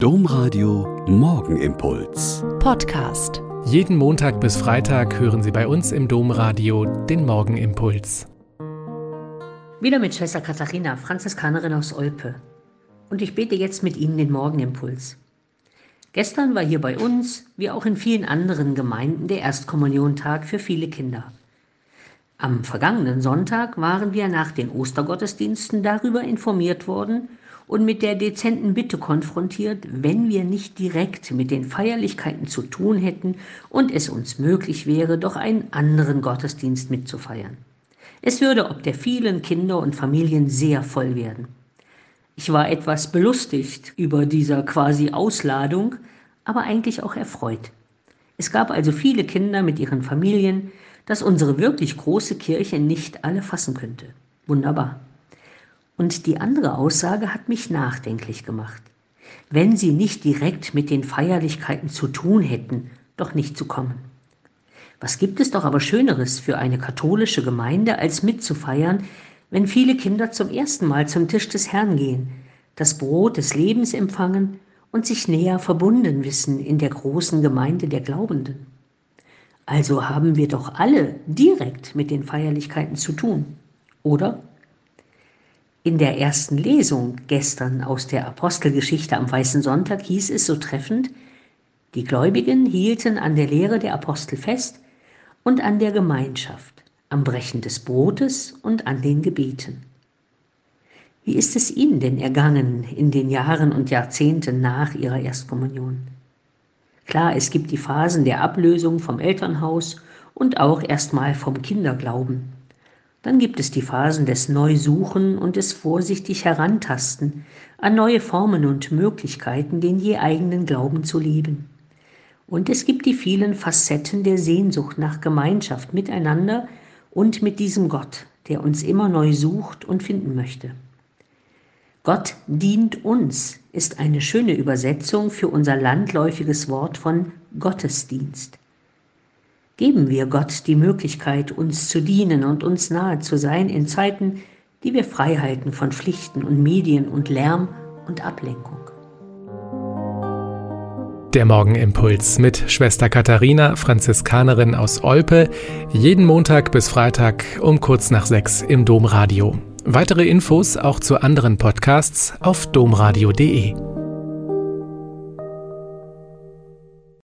Domradio Morgenimpuls. Podcast. Jeden Montag bis Freitag hören Sie bei uns im Domradio den Morgenimpuls. Wieder mit Schwester Katharina, Franziskanerin aus Olpe. Und ich bete jetzt mit Ihnen den Morgenimpuls. Gestern war hier bei uns, wie auch in vielen anderen Gemeinden, der Erstkommuniontag für viele Kinder. Am vergangenen Sonntag waren wir nach den Ostergottesdiensten darüber informiert worden und mit der dezenten Bitte konfrontiert, wenn wir nicht direkt mit den Feierlichkeiten zu tun hätten und es uns möglich wäre, doch einen anderen Gottesdienst mitzufeiern. Es würde ob der vielen Kinder und Familien sehr voll werden. Ich war etwas belustigt über dieser quasi Ausladung, aber eigentlich auch erfreut. Es gab also viele Kinder mit ihren Familien, dass unsere wirklich große Kirche nicht alle fassen könnte. Wunderbar. Und die andere Aussage hat mich nachdenklich gemacht. Wenn sie nicht direkt mit den Feierlichkeiten zu tun hätten, doch nicht zu kommen. Was gibt es doch aber Schöneres für eine katholische Gemeinde, als mitzufeiern, wenn viele Kinder zum ersten Mal zum Tisch des Herrn gehen, das Brot des Lebens empfangen und sich näher verbunden wissen in der großen Gemeinde der Glaubenden. Also haben wir doch alle direkt mit den Feierlichkeiten zu tun, oder? In der ersten Lesung gestern aus der Apostelgeschichte am Weißen Sonntag hieß es so treffend, die Gläubigen hielten an der Lehre der Apostel fest und an der Gemeinschaft, am Brechen des Brotes und an den Gebeten. Wie ist es Ihnen denn ergangen in den Jahren und Jahrzehnten nach Ihrer Erstkommunion? Klar, es gibt die Phasen der Ablösung vom Elternhaus und auch erstmal vom Kinderglauben. Dann gibt es die Phasen des Neusuchen und des vorsichtig Herantasten an neue Formen und Möglichkeiten, den je eigenen Glauben zu leben. Und es gibt die vielen Facetten der Sehnsucht nach Gemeinschaft miteinander und mit diesem Gott, der uns immer neu sucht und finden möchte. Gott dient uns ist eine schöne Übersetzung für unser landläufiges Wort von Gottesdienst. Geben wir Gott die Möglichkeit, uns zu dienen und uns nahe zu sein in Zeiten, die wir frei halten von Pflichten und Medien und Lärm und Ablenkung. Der Morgenimpuls mit Schwester Katharina, Franziskanerin aus Olpe, jeden Montag bis Freitag um kurz nach sechs im Domradio. Weitere Infos auch zu anderen Podcasts auf domradio.de.